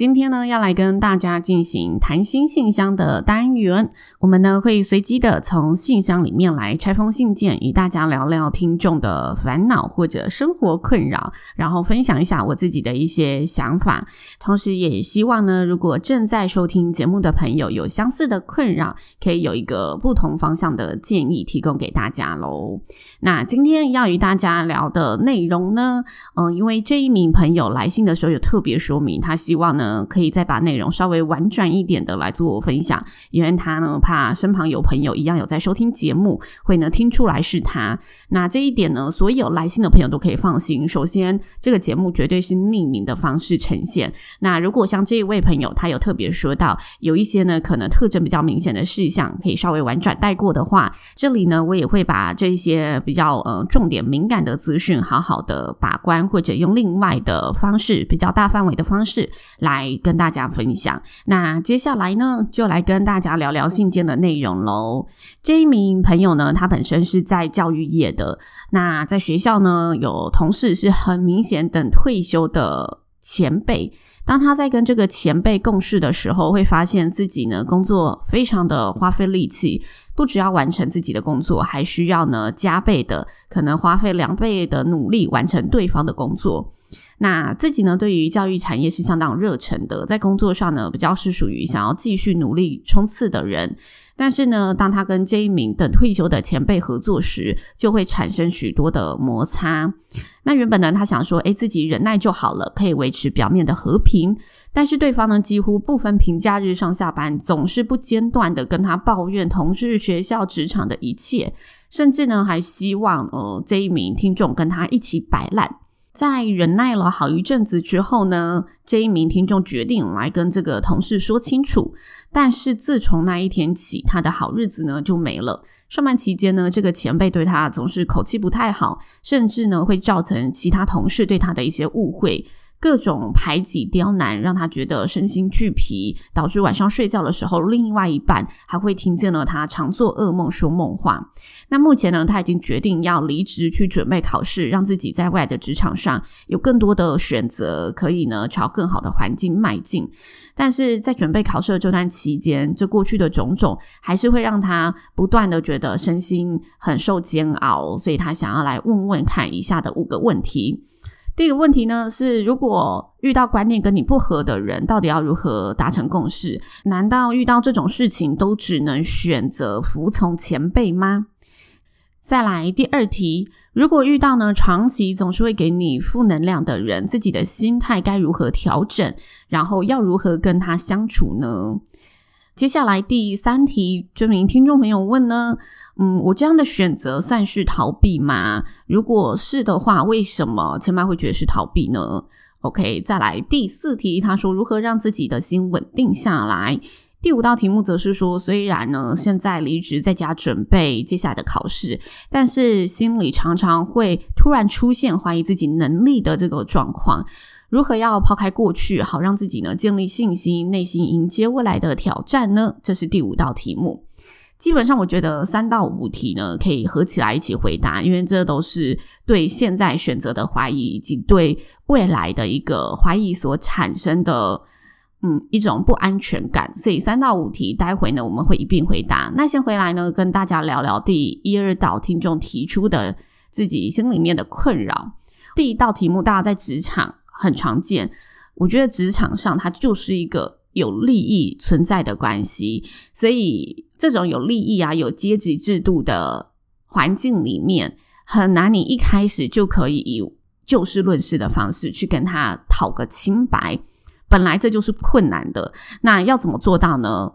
今天呢，要来跟大家进行谈心信箱的单元。我们呢会随机的从信箱里面来拆封信件，与大家聊聊听众的烦恼或者生活困扰，然后分享一下我自己的一些想法。同时，也希望呢，如果正在收听节目的朋友有相似的困扰，可以有一个不同方向的建议提供给大家喽。那今天要与大家聊的内容呢，嗯、因为这一名朋友来信的时候有特别说明，他希望呢。可以再把内容稍微婉转一点的来做分享，因为他呢怕身旁有朋友一样有在收听节目，会呢听出来是他。那这一点呢，所有来信的朋友都可以放心。首先，这个节目绝对是匿名的方式呈现。那如果像这一位朋友，他有特别说到有一些呢可能特征比较明显的事项，可以稍微婉转带过的话，这里呢我也会把这些比较呃重点敏感的资讯好好的把关，或者用另外的方式，比较大范围的方式。来跟大家分享。那接下来呢，就来跟大家聊聊信件的内容喽。这一名朋友呢，他本身是在教育业的。那在学校呢，有同事是很明显等退休的前辈。当他在跟这个前辈共事的时候，会发现自己呢，工作非常的花费力气，不只要完成自己的工作，还需要呢加倍的，可能花费两倍的努力完成对方的工作。那自己呢，对于教育产业是相当热忱的，在工作上呢，比较是属于想要继续努力冲刺的人。但是呢，当他跟这一名等退休的前辈合作时，就会产生许多的摩擦。那原本呢，他想说，诶，自己忍耐就好了，可以维持表面的和平。但是对方呢，几乎不分平假日上下班，总是不间断的跟他抱怨同事、学校、职场的一切，甚至呢，还希望呃这一名听众跟他一起摆烂。在忍耐了好一阵子之后呢，这一名听众决定来跟这个同事说清楚。但是自从那一天起，他的好日子呢就没了。上班期间呢，这个前辈对他总是口气不太好，甚至呢会造成其他同事对他的一些误会。各种排挤刁难，让他觉得身心俱疲，导致晚上睡觉的时候，另外一半还会听见了他常做噩梦、说梦话。那目前呢，他已经决定要离职去准备考试，让自己在未来的职场上有更多的选择，可以呢朝更好的环境迈进。但是在准备考试的这段期间，这过去的种种还是会让他不断的觉得身心很受煎熬，所以他想要来问问看以下的五个问题。第一个问题呢是，如果遇到观念跟你不合的人，到底要如何达成共识？难道遇到这种事情都只能选择服从前辈吗？再来第二题，如果遇到呢长期总是会给你负能量的人，自己的心态该如何调整？然后要如何跟他相处呢？接下来第三题，这名听众朋友问呢，嗯，我这样的选择算是逃避吗？如果是的话，为什么千嫚会觉得是逃避呢？OK，再来第四题，他说如何让自己的心稳定下来？第五道题目则是说，虽然呢现在离职在家准备接下来的考试，但是心里常常会突然出现怀疑自己能力的这个状况。如何要抛开过去，好让自己呢建立信心，内心迎接未来的挑战呢？这是第五道题目。基本上，我觉得三到五题呢可以合起来一起回答，因为这都是对现在选择的怀疑，以及对未来的一个怀疑所产生的嗯一种不安全感。所以三到五题，待会呢我们会一并回答。那先回来呢跟大家聊聊第一二道听众提出的自己心里面的困扰。第一道题目，大家在职场。很常见，我觉得职场上它就是一个有利益存在的关系，所以这种有利益啊、有阶级制度的环境里面，很难你一开始就可以以就事论事的方式去跟他讨个清白，本来这就是困难的。那要怎么做到呢？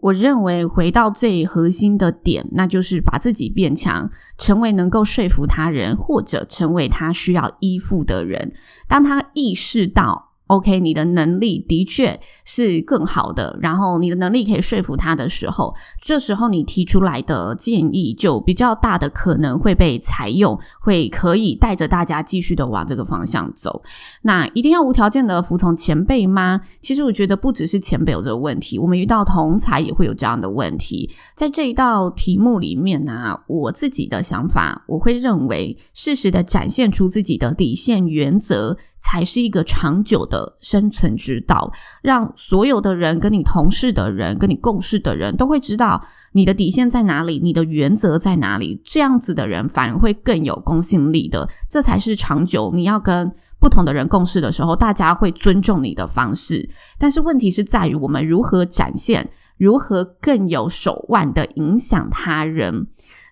我认为回到最核心的点，那就是把自己变强，成为能够说服他人，或者成为他需要依附的人。当他意识到，OK，你的能力的确是更好的，然后你的能力可以说服他的时候，这时候你提出来的建议就比较大的可能会被采用，会可以带着大家继续的往这个方向走。那一定要无条件的服从前辈吗？其实我觉得不只是前辈有这个问题，我们遇到同才也会有这样的问题。在这一道题目里面呢、我自己的想法，我会认为适时的展现出自己的底线原则。才是一个长久的生存之道，让所有的人跟你同事的人、跟你共事的人都会知道你的底线在哪里，你的原则在哪里。这样子的人反而会更有公信力的，这才是长久。你要跟不同的人共事的时候，大家会尊重你的方式。但是问题是在于我们如何展现，如何更有手腕的影响他人。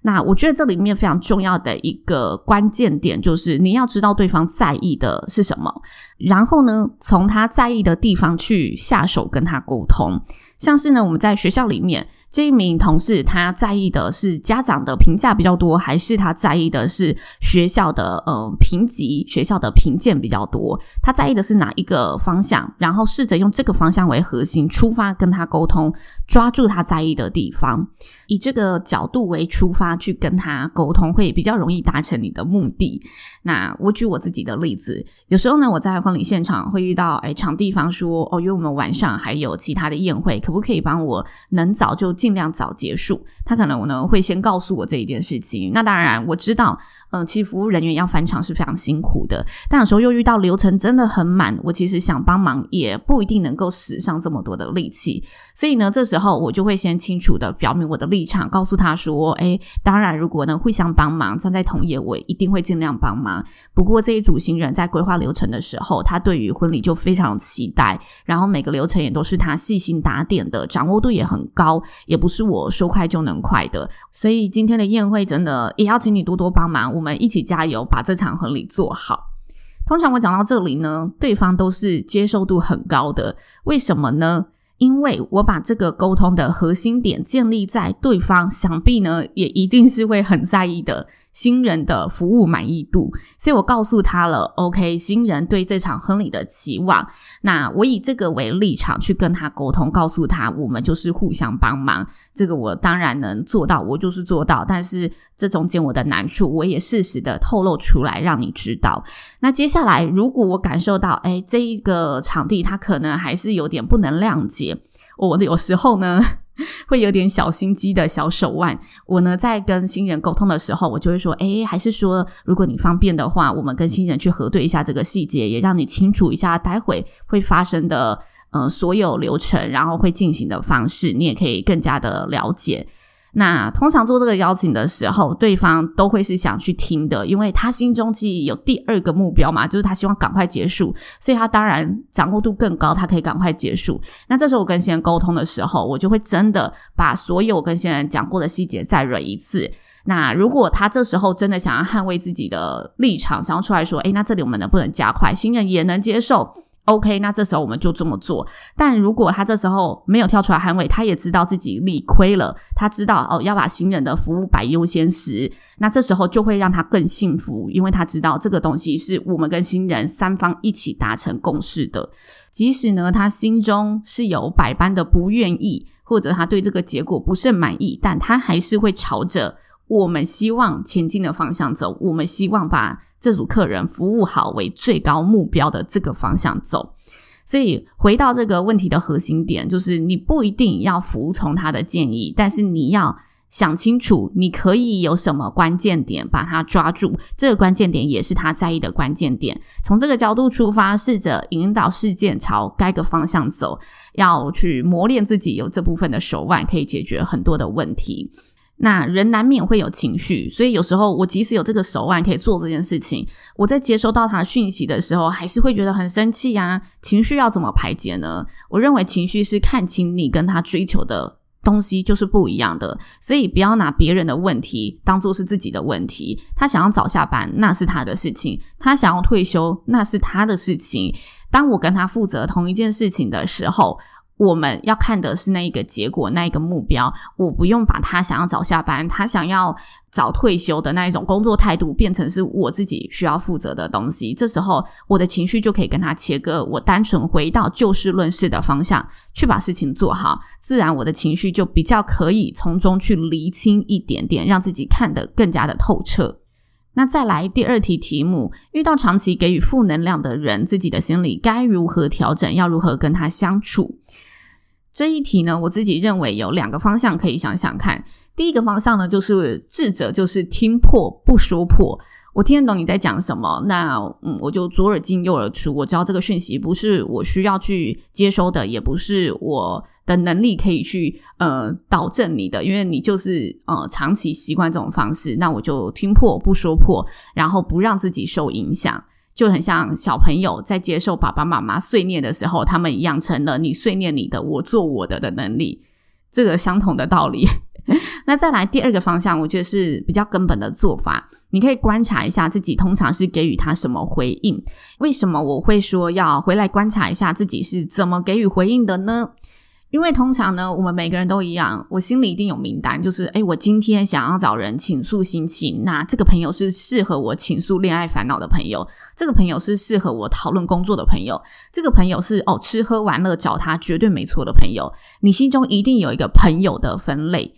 那我觉得这里面非常重要的一个关键点，就是你要知道对方在意的是什么，然后呢，从他在意的地方去下手跟他沟通。像是呢，我们在学校里面。这一名同事，他在意的是家长的评价比较多，还是他在意的是学校的呃评级、学校的评鉴比较多？他在意的是哪一个方向？然后试着用这个方向为核心出发，跟他沟通，抓住他在意的地方，以这个角度为出发去跟他沟通，会比较容易达成你的目的。那我举我自己的例子，有时候呢，我在婚礼现场会遇到，哎，场地方说，哦，因为我们晚上还有其他的宴会，可不可以帮我能早就尽量早结束，他可能呢会先告诉我这一件事情。那当然我知道，嗯，其实服务人员要返场是非常辛苦的。但有时候又遇到流程真的很满，我其实想帮忙也不一定能够使上这么多的力气。所以呢，这时候我就会先清楚的表明我的立场，告诉他说：“哎，当然，如果呢互相帮忙，站在同业，我一定会尽量帮忙。不过这一组新人在规划流程的时候，他对于婚礼就非常期待，然后每个流程也都是他细心打点的，掌握度也很高。”也不是我说快就能快的，所以今天的宴会真的也要请你多多帮忙，我们一起加油，把这场婚礼做好。通常我讲到这里呢，对方都是接受度很高的，为什么呢？因为我把这个沟通的核心点建立在对方，想必呢也一定是会很在意的。新人的服务满意度，所以我告诉他了，OK，新人对这场婚礼的期望，那我以这个为立场去跟他沟通，告诉他我们就是互相帮忙，这个我当然能做到，我就是做到，但是这中间我的难处，我也适时的透露出来让你知道。那接下来，如果我感受到，诶，这一个场地他可能还是有点不能谅解，我有时候呢。会有点小心机的小手腕，我呢在跟新人沟通的时候，我就会说，诶，还是说，如果你方便的话，我们跟新人去核对一下这个细节，也让你清楚一下待会会发生的，呃，所有流程，然后会进行的方式，你也可以更加的了解。那通常做这个邀请的时候，对方都会是想去听的，因为他心中其实有第二个目标嘛，就是他希望赶快结束，所以他当然掌握度更高，他可以赶快结束。那这时候我跟新人沟通的时候，我就会真的把所有我跟新人讲过的细节再润一次。那如果他这时候真的想要捍卫自己的立场，想要出来说，诶，那这里我们能不能加快？新人也能接受。OK，那这时候我们就这么做。但如果他这时候没有跳出来捍卫，他也知道自己理亏了，他知道哦，要把新人的服务摆优先时，那这时候就会让他更幸福，因为他知道这个东西是我们跟新人三方一起达成共识的。即使呢，他心中是有百般的不愿意，或者他对这个结果不甚满意，但他还是会朝着我们希望前进的方向走。我们希望把。这组客人服务好为最高目标的这个方向走，所以回到这个问题的核心点，就是你不一定要服从他的建议，但是你要想清楚，你可以有什么关键点把他抓住，这个关键点也是他在意的关键点。从这个角度出发，试着引导事件朝该个方向走，要去磨练自己有这部分的手腕，可以解决很多的问题。那人难免会有情绪，所以有时候我即使有这个手腕可以做这件事情，我在接收到他的讯息的时候，还是会觉得很生气啊。情绪要怎么排解呢？我认为情绪是看清你跟他追求的东西就是不一样的，所以不要拿别人的问题当做是自己的问题。他想要早下班，那是他的事情；他想要退休，那是他的事情。当我跟他负责同一件事情的时候，我们要看的是那一个结果，那一个目标。我不用把他想要早下班，他想要早退休的那一种工作态度，变成是我自己需要负责的东西。这时候，我的情绪就可以跟他切割。我单纯回到就事论事的方向去把事情做好，自然我的情绪就比较可以从中去厘清一点点，让自己看得更加的透彻。那再来第二题题目：遇到长期给予负能量的人，自己的心理该如何调整？要如何跟他相处？这一题呢，我自己认为有两个方向可以想想看。第一个方向呢，就是智者就是听破不说破，我听得懂你在讲什么，那嗯，我就左耳进右耳出，我知道这个讯息不是我需要去接收的，也不是我的能力可以去呃导正你的，因为你就是呃长期习惯这种方式，那我就听破不说破，然后不让自己受影响。就很像小朋友在接受爸爸妈妈碎念的时候，他们养成了你碎念你的，我做我的的能力，这个相同的道理。那再来第二个方向，我觉得是比较根本的做法，你可以观察一下自己通常是给予他什么回应。为什么我会说要回来观察一下自己是怎么给予回应的呢？因为通常呢，我们每个人都一样，我心里一定有名单，就是诶，我今天想要找人倾诉心情，那这个朋友是适合我倾诉恋爱烦恼的朋友，这个朋友是适合我讨论工作的朋友，这个朋友是哦吃喝玩乐找他绝对没错的朋友，你心中一定有一个朋友的分类。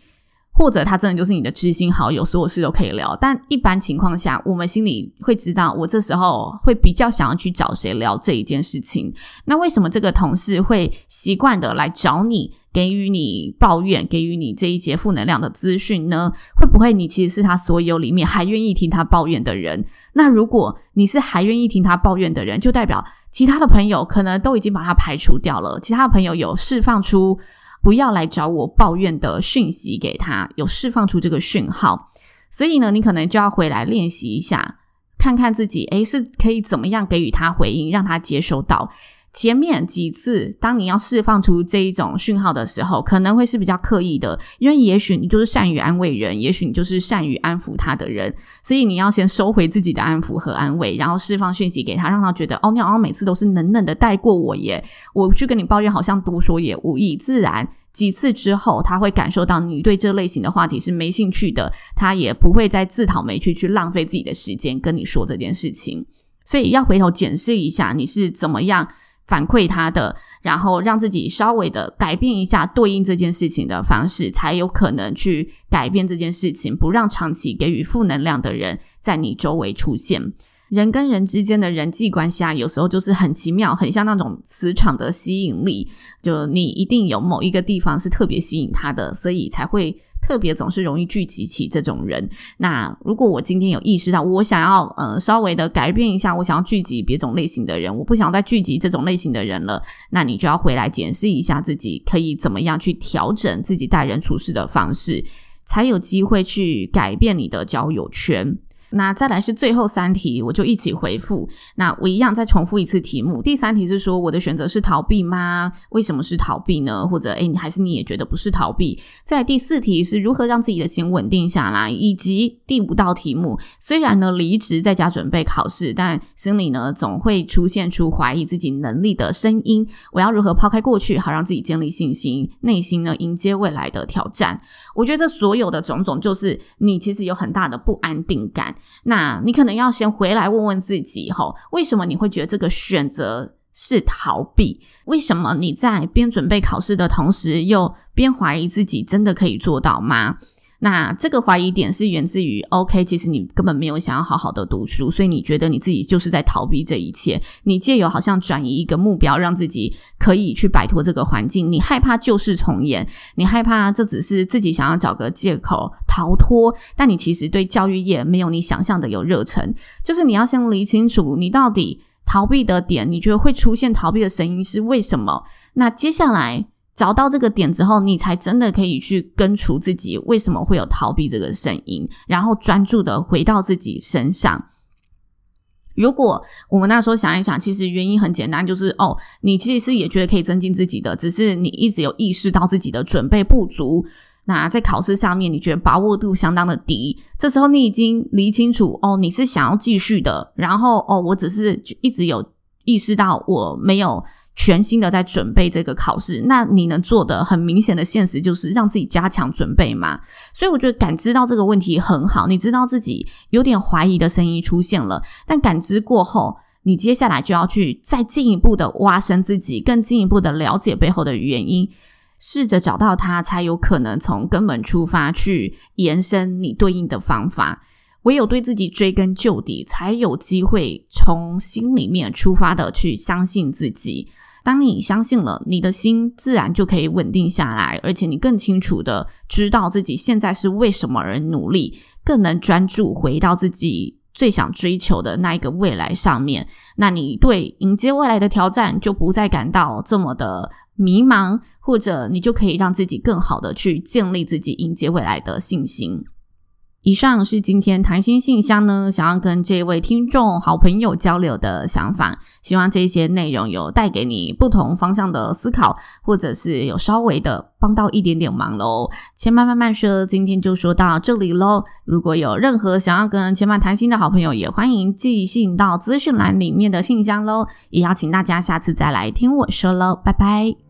或者他真的就是你的知心好友，所有事都可以聊。但一般情况下，我们心里会知道，我这时候会比较想要去找谁聊这一件事情。那为什么这个同事会习惯的来找你，给予你抱怨，给予你这一些负能量的资讯呢？会不会你其实是他所有里面还愿意听他抱怨的人？那如果你是还愿意听他抱怨的人，就代表其他的朋友可能都已经把他排除掉了，其他的朋友有释放出。不要来找我抱怨的讯息给他，有释放出这个讯号，所以呢，你可能就要回来练习一下，看看自己，诶，是可以怎么样给予他回应，让他接收到。前面几次，当你要释放出这一种讯号的时候，可能会是比较刻意的，因为也许你就是善于安慰人，也许你就是善于安抚他的人，所以你要先收回自己的安抚和安慰，然后释放讯息给他，让他觉得哦，你好像每次都是冷冷的带过我耶，我去跟你抱怨好像多说也无益。自然几次之后，他会感受到你对这类型的话题是没兴趣的，他也不会再自讨没趣去浪费自己的时间跟你说这件事情。所以要回头检视一下你是怎么样。反馈他的，然后让自己稍微的改变一下对应这件事情的方式，才有可能去改变这件事情，不让长期给予负能量的人在你周围出现。人跟人之间的人际关系啊，有时候就是很奇妙，很像那种磁场的吸引力，就你一定有某一个地方是特别吸引他的，所以才会。特别总是容易聚集起这种人。那如果我今天有意识到，我想要呃稍微的改变一下，我想要聚集别种类型的人，我不想再聚集这种类型的人了，那你就要回来检视一下自己，可以怎么样去调整自己待人处事的方式，才有机会去改变你的交友圈。那再来是最后三题，我就一起回复。那我一样再重复一次题目。第三题是说，我的选择是逃避吗？为什么是逃避呢？或者，诶，你还是你也觉得不是逃避？在第四题是如何让自己的心稳定下来，以及第五道题目，虽然呢离职在家准备考试，但心里呢总会出现出怀疑自己能力的声音。我要如何抛开过去，好让自己建立信心，内心呢迎接未来的挑战？我觉得这所有的种种，就是你其实有很大的不安定感。那你可能要先回来问问自己，吼，为什么你会觉得这个选择是逃避？为什么你在边准备考试的同时，又边怀疑自己真的可以做到吗？那这个怀疑点是源自于，OK，其实你根本没有想要好好的读书，所以你觉得你自己就是在逃避这一切。你借由好像转移一个目标，让自己可以去摆脱这个环境。你害怕旧事重演，你害怕这只是自己想要找个借口逃脱，但你其实对教育业没有你想象的有热忱。就是你要先理清楚，你到底逃避的点，你觉得会出现逃避的声音是为什么？那接下来。找到这个点之后，你才真的可以去根除自己为什么会有逃避这个声音，然后专注的回到自己身上。如果我们那时候想一想，其实原因很简单，就是哦，你其实是也觉得可以增进自己的，只是你一直有意识到自己的准备不足。那在考试上面，你觉得把握度相当的低，这时候你已经理清楚哦，你是想要继续的，然后哦，我只是一直有意识到我没有。全心的在准备这个考试，那你能做的很明显的现实就是让自己加强准备嘛。所以我觉得感知到这个问题很好，你知道自己有点怀疑的声音出现了，但感知过后，你接下来就要去再进一步的挖深自己，更进一步的了解背后的原因，试着找到它，才有可能从根本出发去延伸你对应的方法。唯有对自己追根究底，才有机会从心里面出发的去相信自己。当你相信了，你的心自然就可以稳定下来，而且你更清楚的知道自己现在是为什么而努力，更能专注回到自己最想追求的那一个未来上面。那你对迎接未来的挑战就不再感到这么的迷茫，或者你就可以让自己更好的去建立自己迎接未来的信心。以上是今天谈心信箱呢，想要跟这位听众好朋友交流的想法。希望这些内容有带给你不同方向的思考，或者是有稍微的帮到一点点忙喽。千嫚慢慢说，今天就说到这里喽。如果有任何想要跟千嫚谈心的好朋友，也欢迎寄信到资讯栏里面的信箱喽。也邀请大家下次再来听我说喽，拜拜。